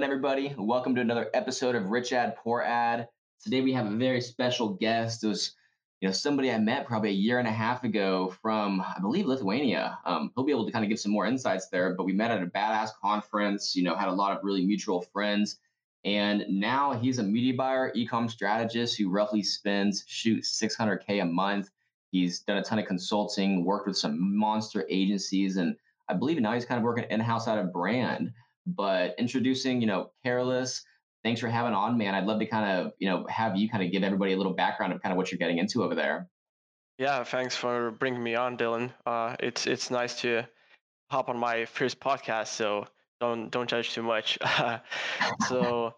going, everybody? Welcome to another episode of Rich Ad Poor Ad. Today we have a very special guest. It was, you know, somebody I met probably a year and a half ago from, I believe, Lithuania. Um, he'll be able to kind of give some more insights there. But we met at a badass conference. You know, had a lot of really mutual friends, and now he's a media buyer, e-com strategist who roughly spends shoot 600k a month. He's done a ton of consulting, worked with some monster agencies, and I believe now he's kind of working in-house out of brand. But introducing, you know, Karolis, thanks for having on, man. I'd love to kind of, you know, have you kind of give everybody a little background of kind of what you're getting into over there. Yeah, thanks for bringing me on, Dylan. Uh, it's it's nice to hop on my first podcast, so don't don't judge too much. so,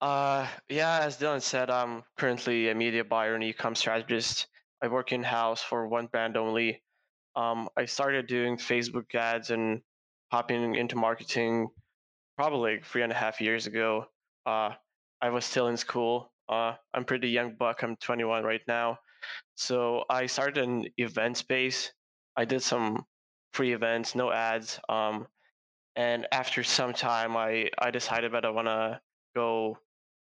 uh, yeah, as Dylan said, I'm currently a media buyer and e-com strategist. I work in house for one brand only. Um, I started doing Facebook ads and hopping into marketing probably three and a half years ago. Uh, I was still in school. Uh, I'm pretty young buck. I'm 21 right now. So I started an event space. I did some free events, no ads. Um, and after some time, I I decided that I want to go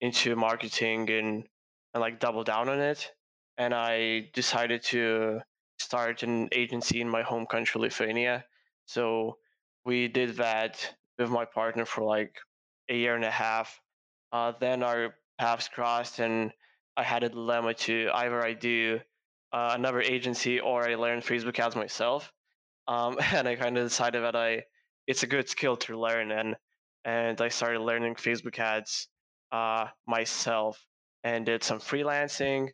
into marketing and and like double down on it. And I decided to start an agency in my home country, Lithuania. So we did that with my partner for like a year and a half. Uh, then our paths crossed, and I had a dilemma to either I do uh, another agency or I learn Facebook ads myself. Um, and I kind of decided that I it's a good skill to learn, and and I started learning Facebook ads uh, myself and did some freelancing.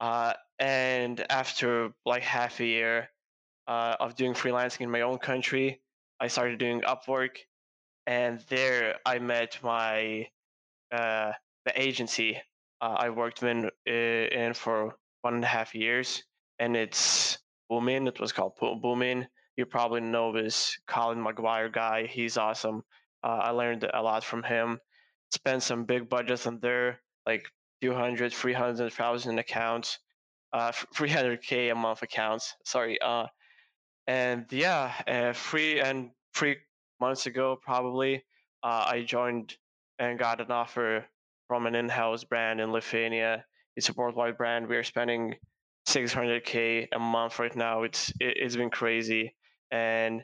Uh, and after like half a year uh, of doing freelancing in my own country, I started doing Upwork, and there I met my uh, the agency uh, I worked in in for one and a half years, and it's Boomin. It was called Boomin. You probably know this Colin McGuire guy. He's awesome. Uh, I learned a lot from him. Spent some big budgets on there, like 200, 300,000 accounts, uh, 300k a month accounts. Sorry, uh, and yeah, uh, three and three months ago, probably, uh, I joined and got an offer from an in-house brand in Lithuania. It's a worldwide brand. We are spending 600k a month right now. It's it, has been crazy, and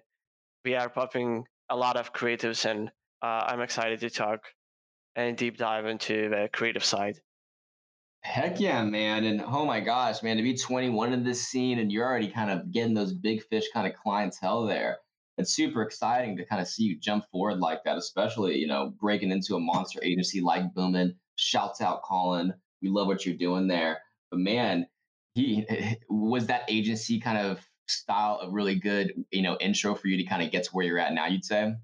we are popping a lot of creatives, and uh, I'm excited to talk and deep dive into the creative side. Heck yeah, man. And oh my gosh, man, to be 21 in this scene and you're already kind of getting those big fish kind of clientele there. It's super exciting to kind of see you jump forward like that, especially, you know, breaking into a monster agency like Boomin. Shouts out Colin. We love what you're doing there. But man, he was that agency kind of style a really good, you know, intro for you to kind of get to where you're at now, you'd say?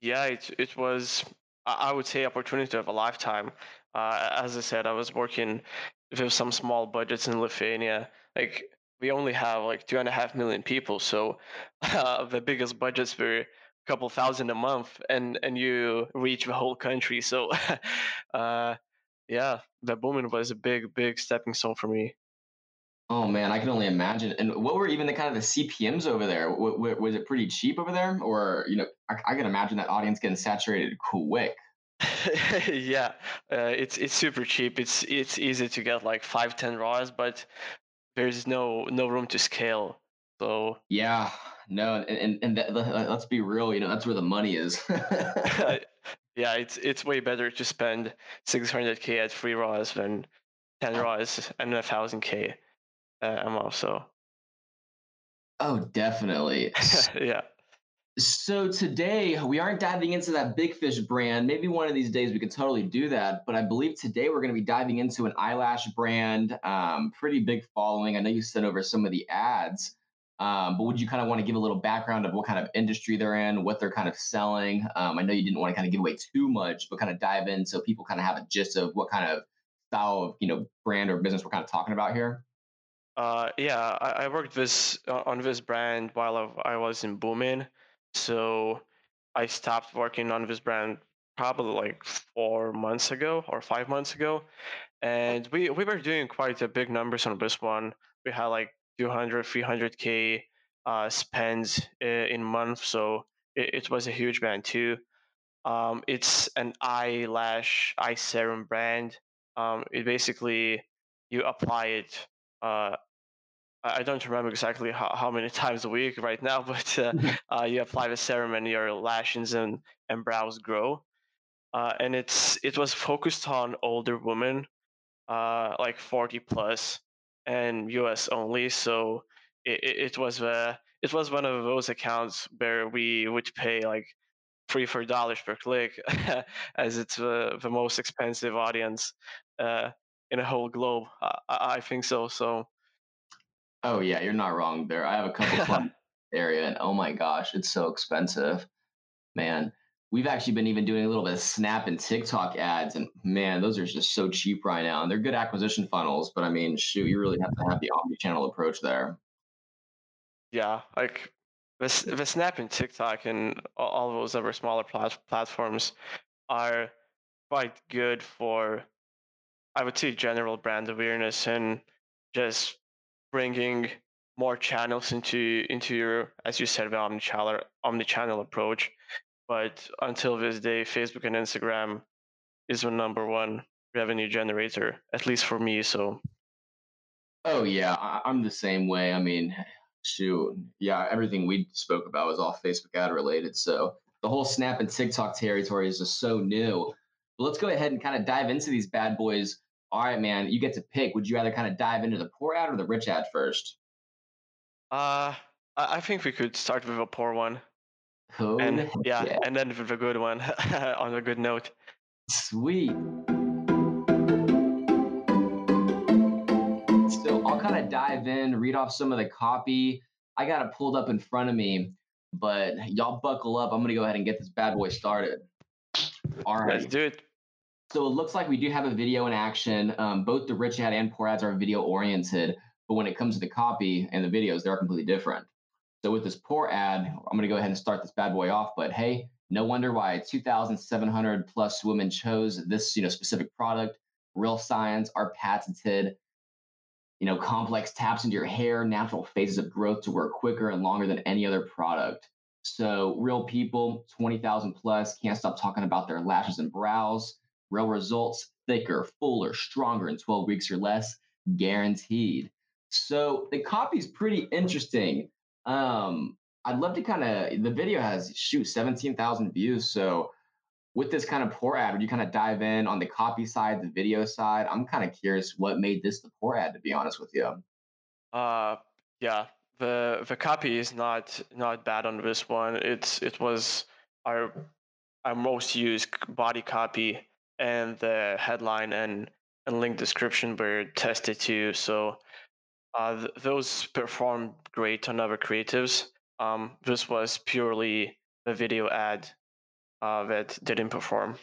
Yeah, it, it was, I would say, opportunity of a lifetime. Uh, as I said, I was working with some small budgets in Lithuania. Like we only have like two and a half million people, so uh, the biggest budgets were a couple thousand a month, and and you reach the whole country. So, uh, yeah, the Boomin was a big big stepping stone for me. Oh man, I can only imagine. And what were even the kind of the CPMS over there? W- w- was it pretty cheap over there, or you know, I, I can imagine that audience getting saturated quick. yeah, uh, it's it's super cheap. It's it's easy to get like five ten ROAS, but there's no no room to scale. So yeah, no, and and, and let's be real. You know, that's where the money is. yeah, it's it's way better to spend 600k at free ROAS than 10 ROAS and a thousand k uh, a month. So. Oh, definitely. yeah. So today we aren't diving into that big fish brand. Maybe one of these days we could totally do that. But I believe today we're going to be diving into an eyelash brand, um, pretty big following. I know you sent over some of the ads, um, but would you kind of want to give a little background of what kind of industry they're in, what they're kind of selling? Um, I know you didn't want to kind of give away too much, but kind of dive in so people kind of have a gist of what kind of style of you know brand or business we're kind of talking about here. Uh, yeah, I, I worked this uh, on this brand while I was in Boomin. So I stopped working on this brand probably like four months ago or five months ago. And we, we were doing quite a big numbers on this one. We had like 200, 300K uh, spends in month. So it, it was a huge brand too. Um, it's an eyelash eye serum brand. Um, it basically you apply it. Uh, I don't remember exactly how, how many times a week right now, but uh, uh, you apply the serum and your lashes and, and brows grow. Uh, and it's it was focused on older women, uh, like 40 plus, and US only. So it, it was uh, it was one of those accounts where we would pay like three four dollars per click, as it's the the most expensive audience uh, in a whole globe. I, I think so. So Oh yeah, you're not wrong there. I have a couple area, and oh my gosh, it's so expensive, man. We've actually been even doing a little bit of Snap and TikTok ads, and man, those are just so cheap right now. And they're good acquisition funnels, but I mean, shoot, you really have to have the omni-channel approach there. yeah, like the the Snap and TikTok and all those other smaller plat- platforms are quite good for I would say general brand awareness and just bringing more channels into into your as you said the omnichannel omnichannel approach but until this day facebook and instagram is the number one revenue generator at least for me so Oh yeah, I'm the same way. I mean, shoot, yeah, everything we spoke about was all Facebook ad related. So the whole Snap and TikTok territory is just so new. But let's go ahead and kind of dive into these bad boys. All right, man, you get to pick. Would you rather kind of dive into the poor ad or the rich ad first? uh i think we could start with a poor one Code, and yeah yeah, and then with a good one on a good note sweet. So I'll kind of dive in, read off some of the copy. I got it pulled up in front of me, but y'all buckle up. I'm gonna go ahead and get this bad boy started. All right. let's do it So it looks like we do have a video in action. Um, both the rich ad and poor ads are video oriented, but when it comes to the copy and the videos, they're completely different. So with this poor ad, I'm going to go ahead and start this bad boy off. But hey, no wonder why 2,700 plus women chose this, you know, specific product. Real science, are patented. You know, complex taps into your hair, natural phases of growth to work quicker and longer than any other product. So real people, 20,000 plus, can't stop talking about their lashes and brows. Real results, thicker, fuller, stronger in 12 weeks or less, guaranteed. So the copy is pretty interesting. Um, I'd love to kind of, the video has, shoot, 17,000 views. So with this kind of poor ad, would you kind of dive in on the copy side, the video side? I'm kind of curious what made this the poor ad, to be honest with you. Uh, yeah, the the copy is not not bad on this one. It's it was our our most used body copy, and the headline and and link description were tested too. So uh, th- those performed great on other creatives. Um, this was purely the video ad uh, that didn't perform.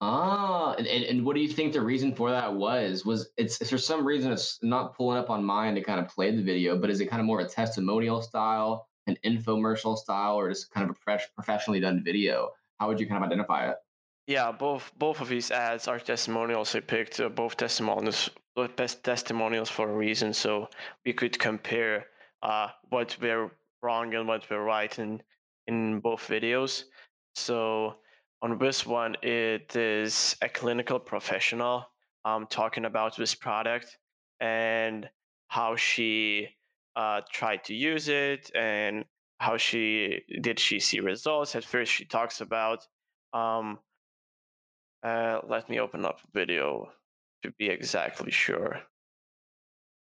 Ah, and, and, what do you think the reason for that was? Was it's for some reason it's not pulling up on mine to kind of play the video, but is it kind of more of a testimonial style, an infomercial style, or just kind of a fresh, professionally done video? How would you kind of identify it? Yeah, both both of these ads are testimonials. I picked uh, both testimonials, best testimonials for a reason, so we could compare uh, what were wrong and what we're right in in both videos. So on this one, it is a clinical professional um, talking about this product and how she uh, tried to use it and how she did she see results. At first, she talks about um, uh, let me open up video to be exactly sure.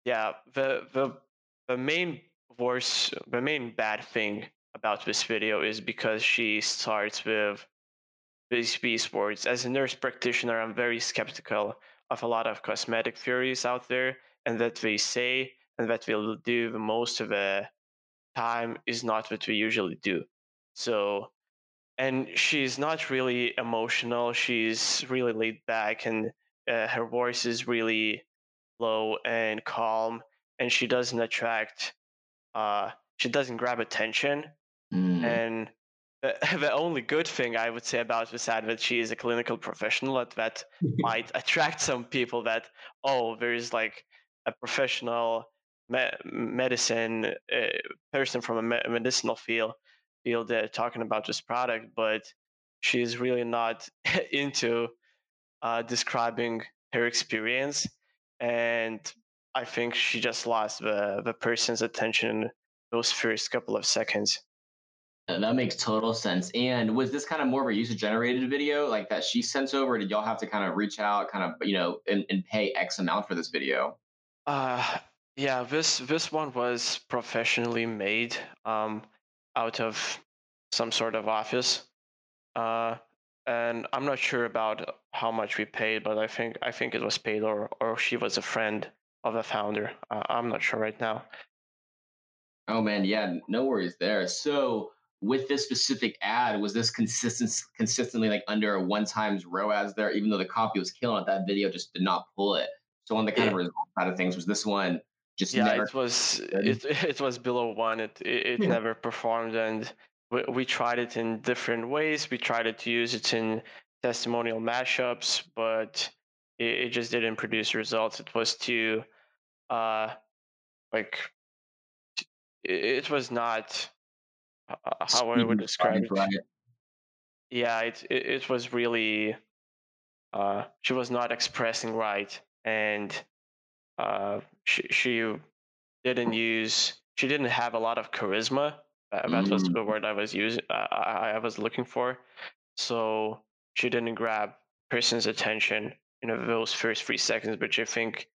Yeah, the the the main worst, the main bad thing about this video is because she starts with these words. As a nurse practitioner, I'm very skeptical of a lot of cosmetic theories out there, and that they say and that we'll do the most of the time is not what we usually do. So and she's not really emotional. She's really laid back, and uh, her voice is really low and calm. And she doesn't attract. Uh, she doesn't grab attention. Mm. And the, the only good thing I would say about this ad that she is a clinical professional that that might attract some people. That oh, there is like a professional me- medicine uh, person from a me- medicinal field field uh, talking about this product, but she's really not into uh, describing her experience, and I think she just lost the the person's attention those first couple of seconds. That makes total sense. And was this kind of more of a user generated video like that she sent over? Did y'all have to kind of reach out, kind of, you know, and, and pay X amount for this video? Uh, yeah, this this one was professionally made um, out of some sort of office. Uh, and I'm not sure about how much we paid, but I think I think it was paid, or or she was a friend of the founder. Uh, I'm not sure right now. Oh man, yeah, no worries there. So with this specific ad, was this consistent consistently like under a one times ROAS there, even though the copy was killing it, that video just did not pull it. So on the kind yeah. of result side of things, was this one just yeah, it was it, it was below one. It it, it yeah. never performed, and we, we tried it in different ways. We tried it to use it in testimonial mashups, but it, it just didn't produce results. It was too uh like it, was not uh, how I would describe it. Right. Yeah, it, it, it was really uh, she was not expressing right, and uh, she she didn't use she didn't have a lot of charisma. Uh, that was mm. the word I was using. Uh, I, I was looking for. So she didn't grab person's attention in those first three seconds, which I think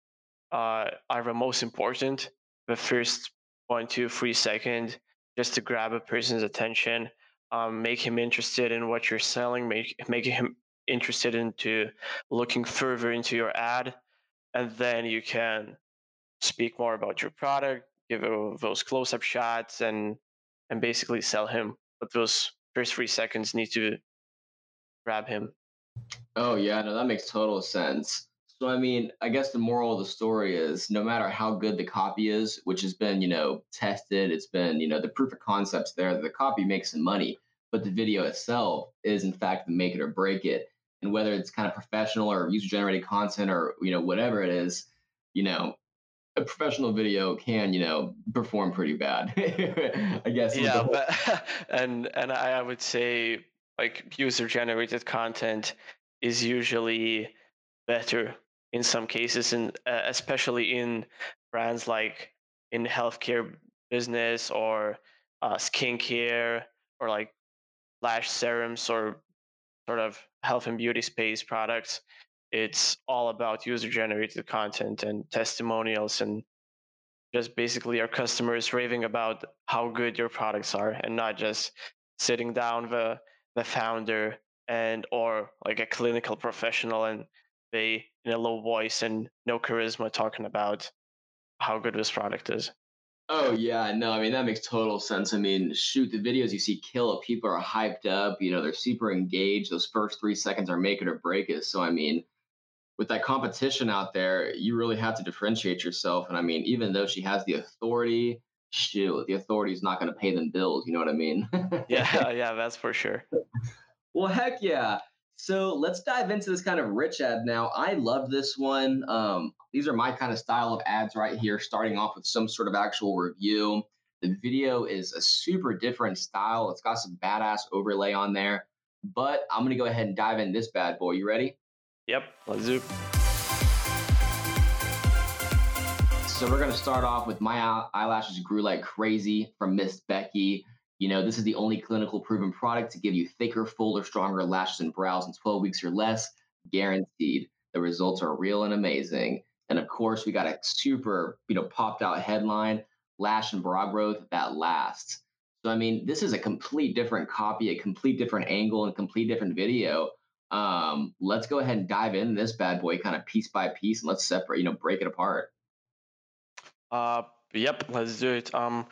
uh, are the most important. The first one, two, three seconds, just to grab a person's attention, um, make him interested in what you're selling, make make him interested into looking further into your ad, and then you can speak more about your product, give those close-up shots, and and basically sell him. But those first three seconds need to grab him. Oh yeah, no, that makes total sense. So I mean, I guess the moral of the story is no matter how good the copy is, which has been, you know, tested, it's been, you know, the proof of concepts there that the copy makes some money, but the video itself is in fact the make it or break it. And whether it's kind of professional or user generated content or, you know, whatever it is, you know, a professional video can, you know, perform pretty bad. I guess. Yeah, but and and I would say like user generated content is usually better in some cases, and uh, especially in brands like in healthcare business or uh, skincare or like lash serums or sort of health and beauty space products. It's all about user generated content and testimonials and just basically our customers raving about how good your products are and not just sitting down the the founder and or like a clinical professional and they in a low voice and no charisma talking about how good this product is. Oh yeah, no, I mean that makes total sense. I mean, shoot, the videos you see kill it. People are hyped up. You know, they're super engaged. Those first three seconds are make it or break it. So I mean, with that competition out there, you really have to differentiate yourself. And I mean, even though she has the authority, shoot, the authority is not going to pay them bills. You know what I mean? yeah, yeah, that's for sure. Well, heck yeah. So let's dive into this kind of rich ad now. I love this one. Um, these are my kind of style of ads right here, starting off with some sort of actual review. The video is a super different style. It's got some badass overlay on there. But I'm going to go ahead and dive in this bad boy. You ready? Yep, let's do. So we're going to start off with My Eyelashes Grew Like Crazy from Miss Becky. You know, this is the only clinical proven product to give you thicker, fuller, stronger lashes and brows in 12 weeks or less, guaranteed. The results are real and amazing. And of course, we got a super, you know, popped out headline, lash and brow growth that lasts. So I mean, this is a complete different copy, a complete different angle, and complete different video. Um, let's go ahead and dive in this bad boy kind of piece by piece and let's separate, you know, break it apart. Uh Yep, let's do it. Um,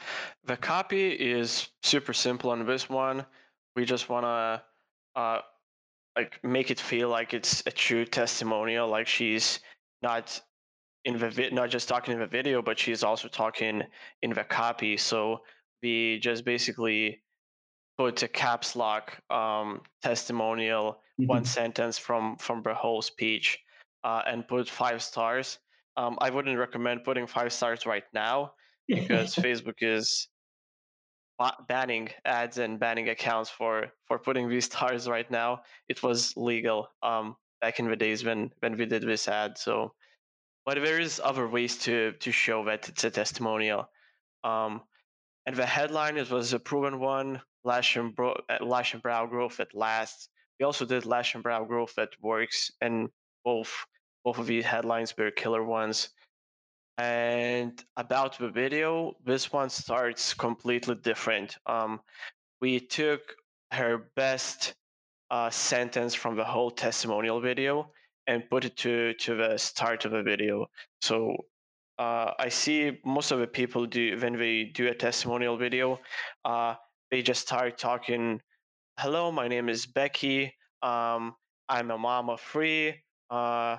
the copy is super simple on this one. We just wanna uh, like make it feel like it's a true testimonial, like she's not in the vi- not just talking in the video, but she's also talking in the copy. So we just basically put a caps lock um, testimonial, mm-hmm. one sentence from from the whole speech, uh, and put five stars um, I wouldn't recommend putting five stars right now because Facebook is banning ads and banning accounts for for putting these stars right now. It was legal um, back in the days when when we did this ad. So, but there is other ways to to show that it's a testimonial. Um, and the headline it was a proven one: lash and, bro- uh, lash and brow growth that lasts. We also did lash and brow growth that works, and both both of these headlines were killer ones. And about the video, this one starts completely different. Um, we took her best uh, sentence from the whole testimonial video and put it to to the start of the video. So uh, I see most of the people do when they do a testimonial video, uh, they just start talking. Hello, my name is Becky. Um, I'm a mom of three. Uh,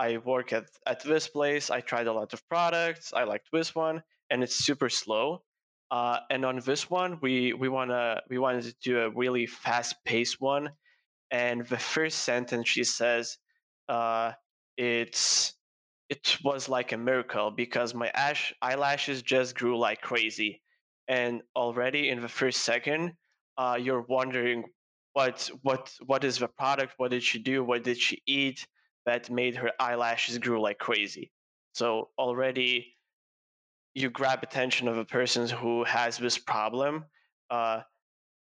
I work at, at this place. I tried a lot of products. I liked this one, and it's super slow. Uh, and on this one, we we wanna we wanted to do a really fast paced one. And the first sentence she says, uh, it's it was like a miracle because my ash eyelashes just grew like crazy. And already in the first second, uh, you're wondering what what what is the product? What did she do? What did she eat? That made her eyelashes grow like crazy. So already you grab attention of a person who has this problem. Uh,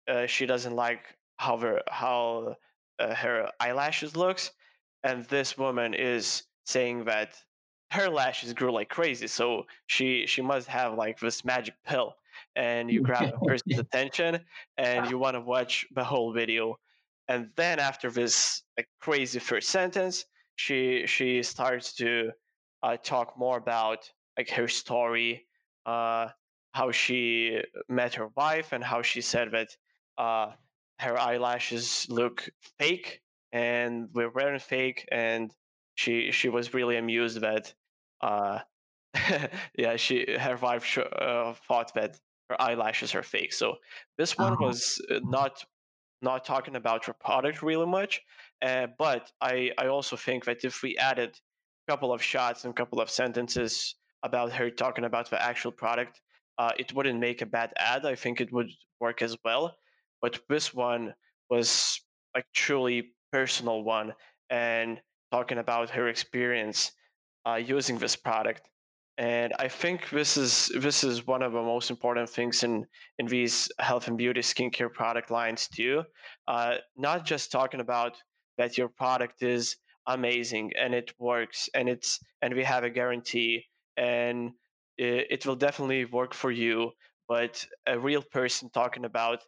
uh, she doesn't like how her how uh, her eyelashes looks, and this woman is saying that her lashes grew like crazy. So she she must have like this magic pill, and you grab a person's attention, and you want to watch the whole video, and then after this like crazy first sentence, she she starts to uh, talk more about like her story, uh, how she met her wife, and how she said that uh, her eyelashes look fake and we were wearing fake, and she she was really amused that uh, yeah she her wife sh- uh, thought that her eyelashes are fake. So this one Uh-huh. was uh, not not talking about your product really much. Uh, but I, I also think that if we added a couple of shots and a couple of sentences about her talking about the actual product, uh, it wouldn't make a bad ad. I think it would work as well. But this one was like truly personal one and talking about her experience uh, using this product. And I think this is this is one of the most important things in in these health and beauty skincare product lines too. Uh, not just talking about that your product is amazing and it works and it's and we have a guarantee and it, it will definitely work for you, but a real person talking about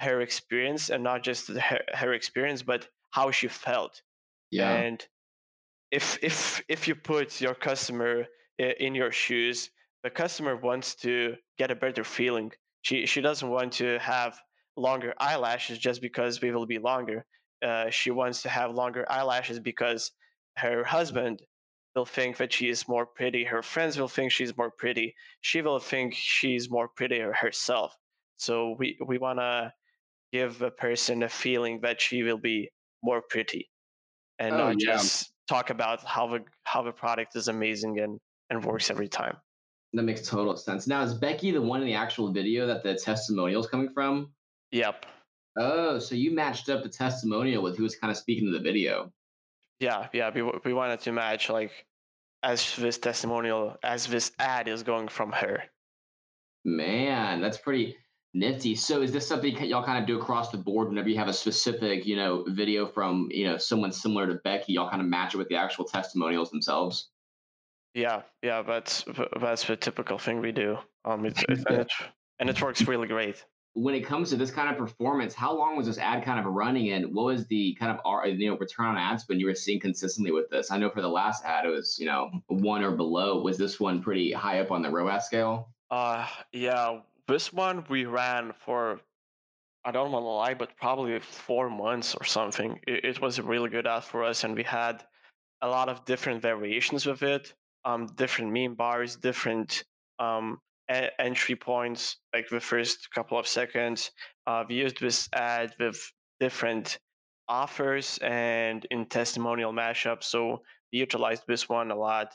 her experience and not just her, her experience, but how she felt. Yeah. And if if if you put your customer in your shoes, the customer wants to get a better feeling. She she doesn't want to have longer eyelashes just because they will be longer. Uh, she wants to have longer eyelashes because her husband will think that she is more pretty. Her friends will think she's more pretty. She will think she's more pretty herself. So we we want to give a person a feeling that she will be more pretty and Oh not yeah. just talk about how the how the product is amazing and and works every time. That makes total sense. Now, is Becky the one in the actual video that the testimonial is coming from? Yep. Oh, so you matched up the testimonial with who was kind of speaking to the video. Yeah, yeah. We we wanted to match like as this testimonial as this ad is going from her. Man, that's pretty nifty. So, is this something y'all kind of do across the board whenever you have a specific, you know, video from, you know, someone similar to Becky, y'all kind of match it with the actual testimonials themselves? Yeah, yeah. That's that's the typical thing we do. Um, it's, it's and it and it works really great. When it comes to this kind of performance, how long was this ad kind of running, and what was the kind of you know return on ad spend you were seeing consistently with this? I know for the last ad it was you know one or below. Was this one pretty high up on the ROAS scale? Uh, yeah. This one we ran for I don't want to lie, but probably four months or something. It, it was a really good ad for us, and we had a lot of different variations with it, um, different meme bars, different um, e- entry points, like the first couple of seconds. Uh, we used this ad with different offers and in testimonial mashups, so we utilized this one a lot,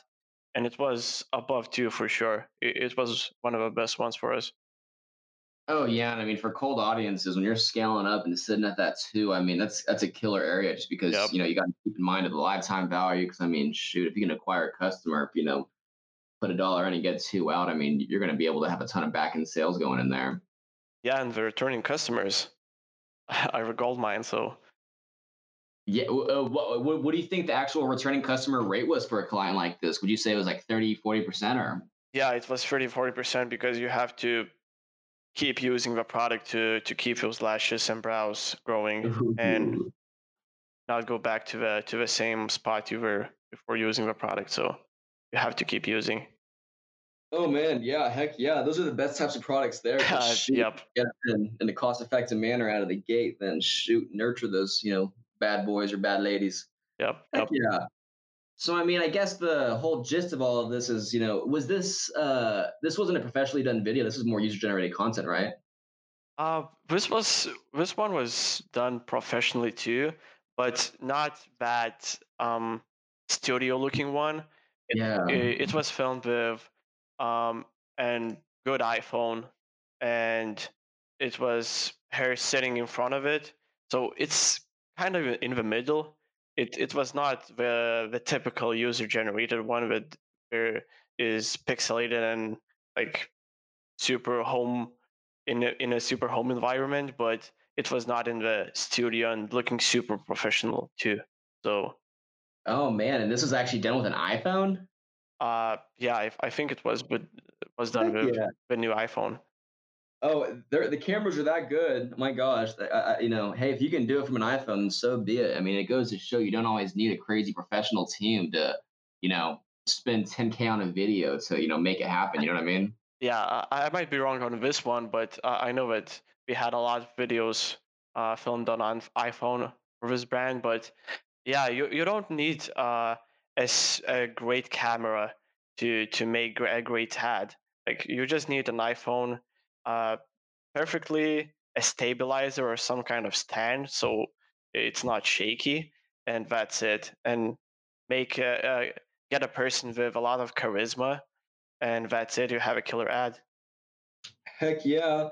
and it was above two for sure. It, it was one of the best ones for us. Oh yeah, and I mean for cold audiences, when you're scaling up and sitting at that two, I mean that's that's a killer area just because Yep. you know you got to keep in mind of the lifetime value. Because I mean, shoot, if you can acquire a customer, if you know put a dollar in and get two out, I mean you're going to be able to have a ton of back end sales going in there. Yeah, and the returning customers are a gold mine. So Yeah, uh, what, what what do you think the actual returning customer rate was for a client like this? Would you say it was like 30, 40 percent or? yeah, it was 30, 40% because you have to keep using the product to to keep those lashes and brows growing and not go back to the to the same spot you were before using the product. So you have to keep using. Oh man, yeah, heck yeah. Those are the best types of products there. Because shoot, yep. get in, in a cost effective manner out of the gate, then shoot, nurture those, you know, bad boys or bad ladies. Yep. Yep. yeah. So I mean, I guess the whole gist of all of this is, you know, was this uh this wasn't a professionally done video. This is more user generated content, right? Uh, this was this one was done professionally too, but not that um studio looking one. It, Yeah. it it was filmed with um an good iPhone, and it was her sitting in front of it. So it's kind of in the middle. It it was not the the typical user generated one that there is pixelated and like super home in a, in a super home environment, but it was not in the studio and looking super professional too. So Oh man, and this was actually done with an iPhone? uh, yeah, I, I think it was, but it was done Heck with yeah. the new iPhone. Oh, they're, the cameras are that good. My gosh, I, I, you know, hey, if you can do it from an iPhone, so be it. I mean, it goes to show you don't always need a crazy professional team to, you know, spend 10k on a video to, you know, make it happen. You know what I mean? Yeah, I, I might be wrong on this one, but uh, I know that we had a lot of videos uh, filmed on an iPhone for this brand. But yeah, you, you don't need uh, a, a great camera to to make a great ad. Like you just need an iPhone, uh, perfectly a stabilizer or some kind of stand, so it's not shaky, and that's it. And make a, uh, get a person with a lot of charisma, and that's it. You have a killer ad. Heck yeah.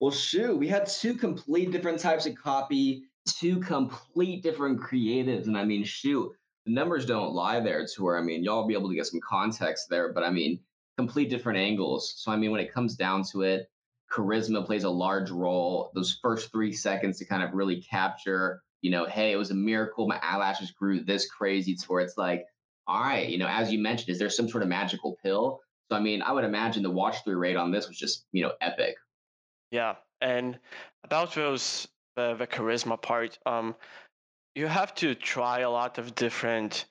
Well, shoot, we had two complete different types of copy, two complete different creatives. And I mean, shoot, the numbers don't lie there to where, I mean, y'all be able to get some context there, but I mean, complete different angles. So, I mean, when it comes down to it, charisma plays a large role. Those first three seconds to kind of really capture, you know, hey, it was a miracle. My eyelashes grew this crazy to where it's like, all right, you know, as you mentioned, is there some sort of magical pill? So, I mean, I would imagine the watch through rate on this was just, you know, epic. Yeah, and about those the, the charisma part, um, you have to try a lot of different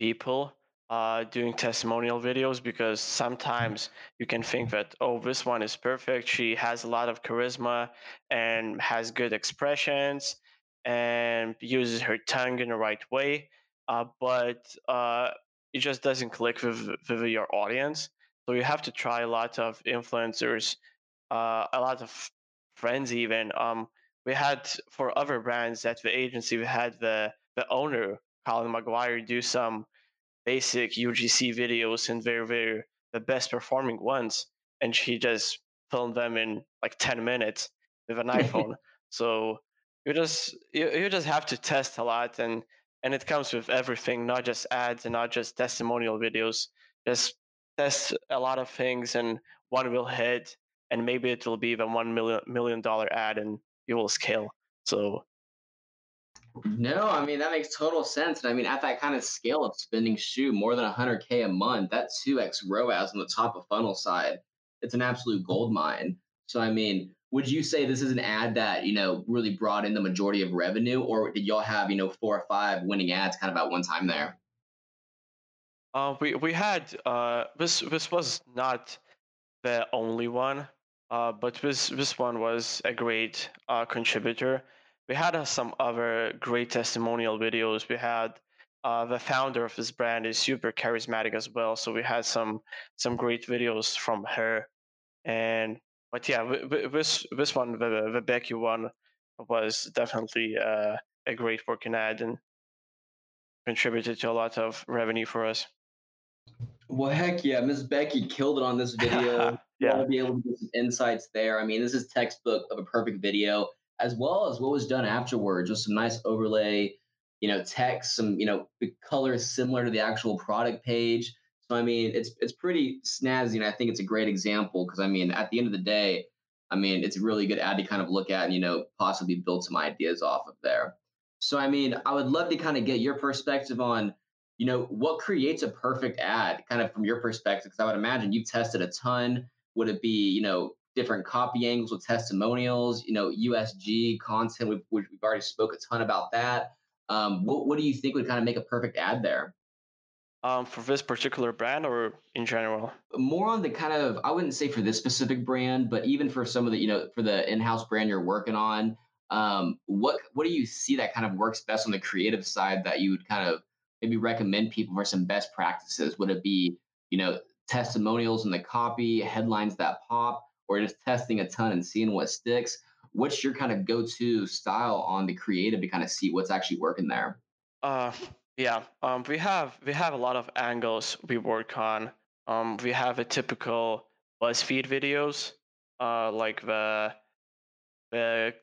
people uh, doing testimonial videos because sometimes you can think that oh this one is perfect. She has a lot of charisma and has good expressions and uses her tongue in the right way uh, but uh, it just doesn't click with, with your audience. So you have to try a lot of influencers uh, a lot of friends even um, we had for other brands at the agency we had the the owner colin mcguire do some basic UGC videos and they're, they're the best performing ones. And she just filmed them in like 10 minutes with an iPhone. So you just you, you just have to test a lot and and it comes with everything, not just ads and not just testimonial videos. Just test a lot of things and one will hit and maybe it will be the one million million dollar ad and you will scale. So No, I mean that makes total sense. And I mean, at that kind of scale of spending shoe more than 100k a month, that 2x ROAS on the top of funnel side, it's an absolute gold mine. So I mean, would you say this is an ad that you know really brought in the majority of revenue, or did y'all have you know four or five winning ads kind of at one time there? uh, we we had uh, this this was not the only one, uh, but this this one was a great uh, contributor. We had uh, some other great testimonial videos. We had uh, the founder of this brand is super charismatic as well, so we had some some great videos from her. And but yeah, th- th- this this one, the the Becky one, was definitely uh, a great working ad and contributed to a lot of revenue for us. Well, heck yeah, Miss Becky killed it on this video. Want yeah. to be able to get some insights there. I mean, this is textbook of a perfect video, as well as what was done afterwards. Just some nice overlay, you know, text, some you know, the colors similar to the actual product page. So I mean, it's it's pretty snazzy, and I think it's a great example because I mean, at the end of the day, I mean, it's a really good ad to kind of look at and you know, possibly build some ideas off of there. So I mean, I would love to kind of get your perspective on you know, what creates a perfect ad kind of from your perspective? Because I would imagine you've tested a ton. Would it be, you know, different copy angles with testimonials, you know, USG content? We've, we've already spoke a ton about that. Um, what, what do you think would kind of make a perfect ad there? Um, for this particular brand or in general? More on the kind of, I wouldn't say for this specific brand, but even for some of the, you know, for the in-house brand you're working on, um, what what do you see that kind of works best on the creative side that you would kind of maybe recommend people for some best practices? Would it be, you know, testimonials in the copy, headlines that pop, or just testing a ton and seeing what sticks? What's your kind of go-to style on the creative to kind of see what's actually working there? Uh, yeah. Um, we have we have a lot of angles we work on. Um, we have a typical BuzzFeed videos, uh, like the the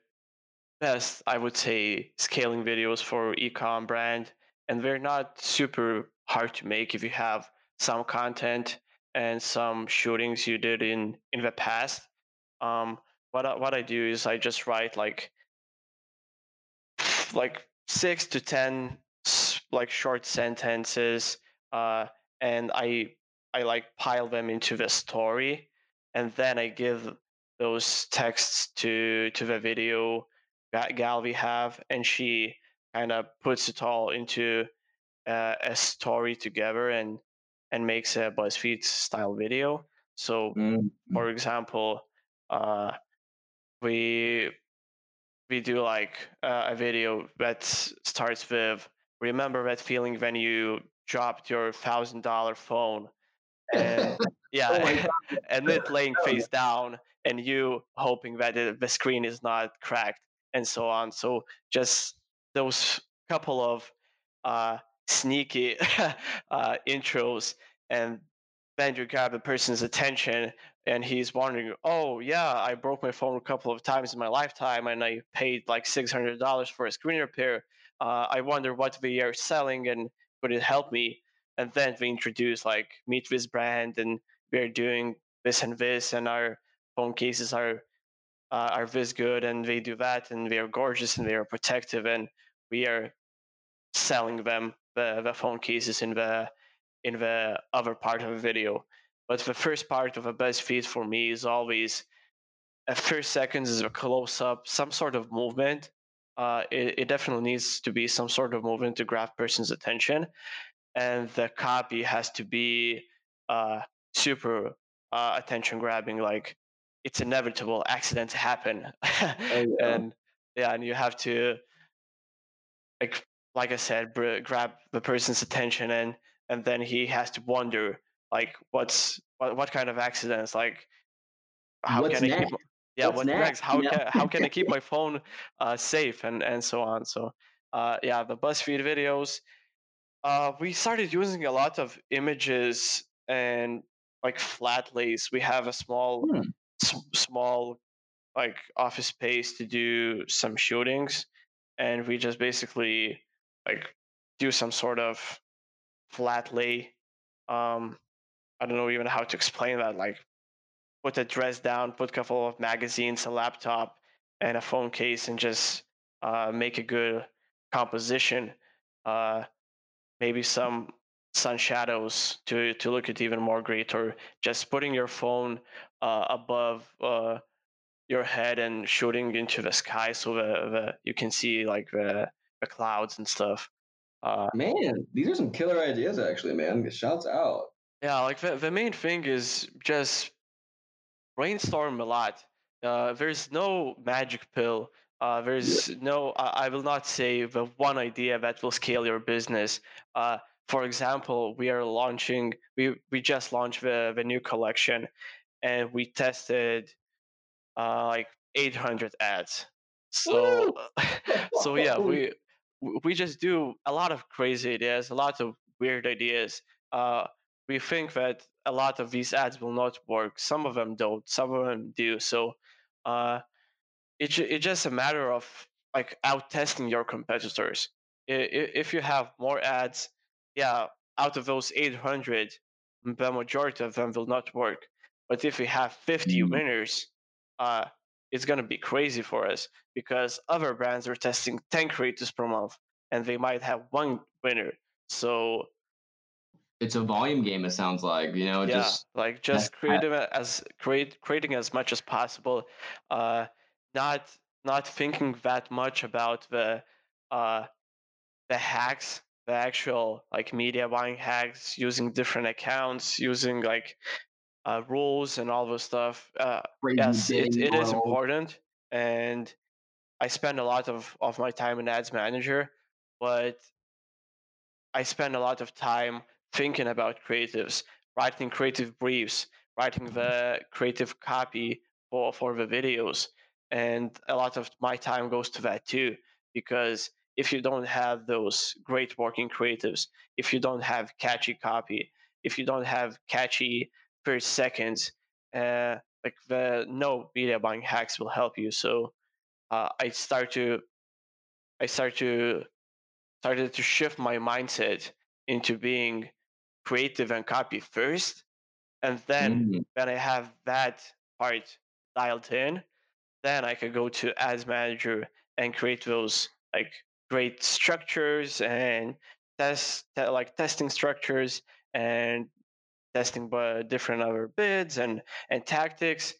best I would say scaling videos for ecom brand, and they're not super hard to make if you have some content and some shootings you did in in the past. Um, what I, what I do is I just write like like six to ten like short sentences, uh, and I I like pile them into the story, and then I give those texts to to the video that gal we have, and she kind of puts it all into uh, a story together and and makes a BuzzFeed style video. So, Mm. for example, uh, we we do like uh, a video that starts with remember that feeling when you dropped your thousand dollar phone and oh yeah god! and it laying face down and you hoping that the screen is not cracked and so on so just those couple of uh, sneaky uh, intros and then you grab a person's attention and he's wondering oh yeah i broke my phone a couple of times in my lifetime and i paid like $600 for a screen repair. Uh, i wonder what they are selling and would it help me? And then we introduce like meet this brand and we're doing this and this and our phone cases are uh, are this good and they do that and they are gorgeous and they are protective. And we are selling them the, the phone cases in the in the other part of the video. But the first part of a BuzzFeed for me is always a first seconds is a close up some sort of movement. Uh, it, it definitely needs to be some sort of movement to grab person's attention. And the copy has to be uh, super uh, attention grabbing like it's inevitable accidents happen. Oh yeah. and yeah and you have to like like i said br- grab the person's attention and and then he has to wonder like what's what, what kind of accidents like how What's can i keep my, yeah What's what's next next? how can how can i keep my phone uh, safe and and so on so uh, yeah the buzzfeed videos uh, we started using a lot of images and like flat lays. We have a small, Hmm. s- small like office space to do some shootings, and we just basically like do some sort of flat lay. Um, I don't know even how to explain that. Like put a dress down, put a couple of magazines, a laptop, and a phone case, and just uh, make a good composition. Uh, maybe some sun shadows to to look at even more great or just putting your phone uh, above uh, your head and shooting into the sky so the, the you can see like the the clouds and stuff uh, Man, these are some killer ideas, actually, man. Shouts out. yeah like the, the main thing is just brainstorm a lot. Uh, there's no magic pill. Uh, Yeah. there's no, I I will not say the one idea that will scale your business. Uh, for example, we are launching, we, we just launched the, the new collection and we tested uh, like 800 ads. So, so yeah, we, we just do a lot of crazy ideas, a lot of weird ideas. Uh, we think that a lot of these ads will not work. Some of them don't. Some of them do. So uh, it's it's just a matter of like out testing your competitors. If you have more ads, yeah, out of those 800, the majority of them will not work. But if you have 50 mm. winners, uh, it's going to be crazy for us because other brands are testing 10 creators per month and they might have one winner. So it's a volume game. It sounds like you know, yeah, just like just creating as create creating as much as possible. Uh, not not thinking that much about the uh, the hacks, the actual like media buying hacks, using different accounts, using like uh, rules and all those stuff. Uh, yes, it, it is important, and I spend a lot of, of my time in Ads Manager, but I spend a lot of time thinking about creatives, writing creative briefs, writing the creative copy for, for the videos. And a lot of my time goes to that too, because if you don't have those great working creatives, if you don't have catchy copy, if you don't have catchy first second, uh, like the no media buying hacks will help you. So uh, I start to I start to started to shift my mindset into being creative and copy first. And then mm. when I have that part dialed in, then I could go to Ads Manager and create those like great structures and test like testing structures and testing by different other bids and and tactics.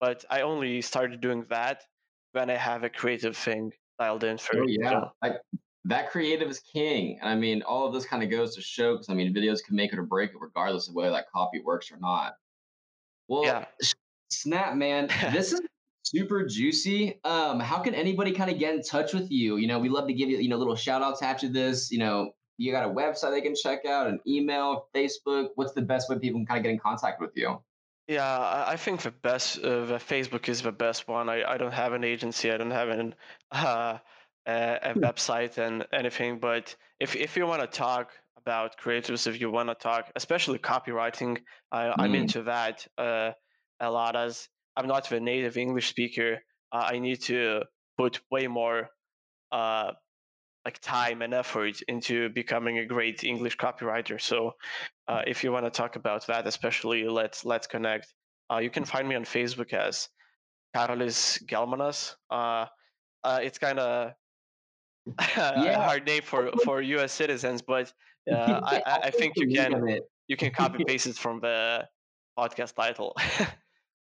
But I only started doing that when I have a creative thing dialed in for oh, yeah. You know? I, that creative is king. And I mean, all of this kind of goes to show because I mean, videos can make it or break it regardless of whether that copy works or not. Well, yeah. snap, man. this is super juicy. Um, how can anybody kind of get in touch with you? You know, we love to give you, you know, little shout outs after this. You know, you got a website they can check out, an email, Facebook. What's the best way people can kind of get in contact with you? Yeah, I think the best, uh, the Facebook is the best one. I, I don't have an agency. I don't have an uh, a, a hmm. website and anything. But if if you want to talk about creatives, if you want to talk, especially copywriting, I, mm. I'm into that uh, a lot. As I'm not a native English speaker, uh, I need to put way more uh, like time and effort into becoming a great English copywriter. So uh, if you want to talk about that, especially let's let's connect. Uh, you can find me on Facebook as Karolis Gelmanas. Uh, uh, it's kind of yeah. hard name for for U.S. citizens, but uh, I, I think you can you can copy paste it from the podcast title.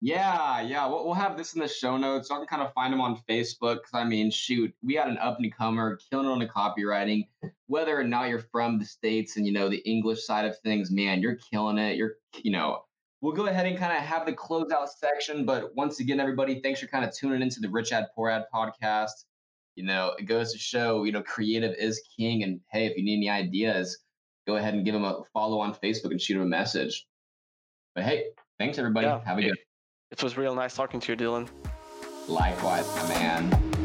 Yeah, yeah, we'll, we'll have this in the show notes. So I can kind of find them on Facebook. Because I mean, shoot, we had an up and comer killing on the copywriting. Whether or not you're from the states and you know the English side of things, man, you're killing it. You're you know. We'll go ahead and kind of have the closeout section, but once again, everybody, thanks for kind of tuning into the Rich Ad Poor Ad podcast you know, it goes to show, you know, creative is king. And hey, if you need any ideas, go ahead and give them a follow on Facebook and shoot them a message. But hey, thanks everybody. Yeah, Have a good. It was real nice talking to you, Dylan. Likewise, man.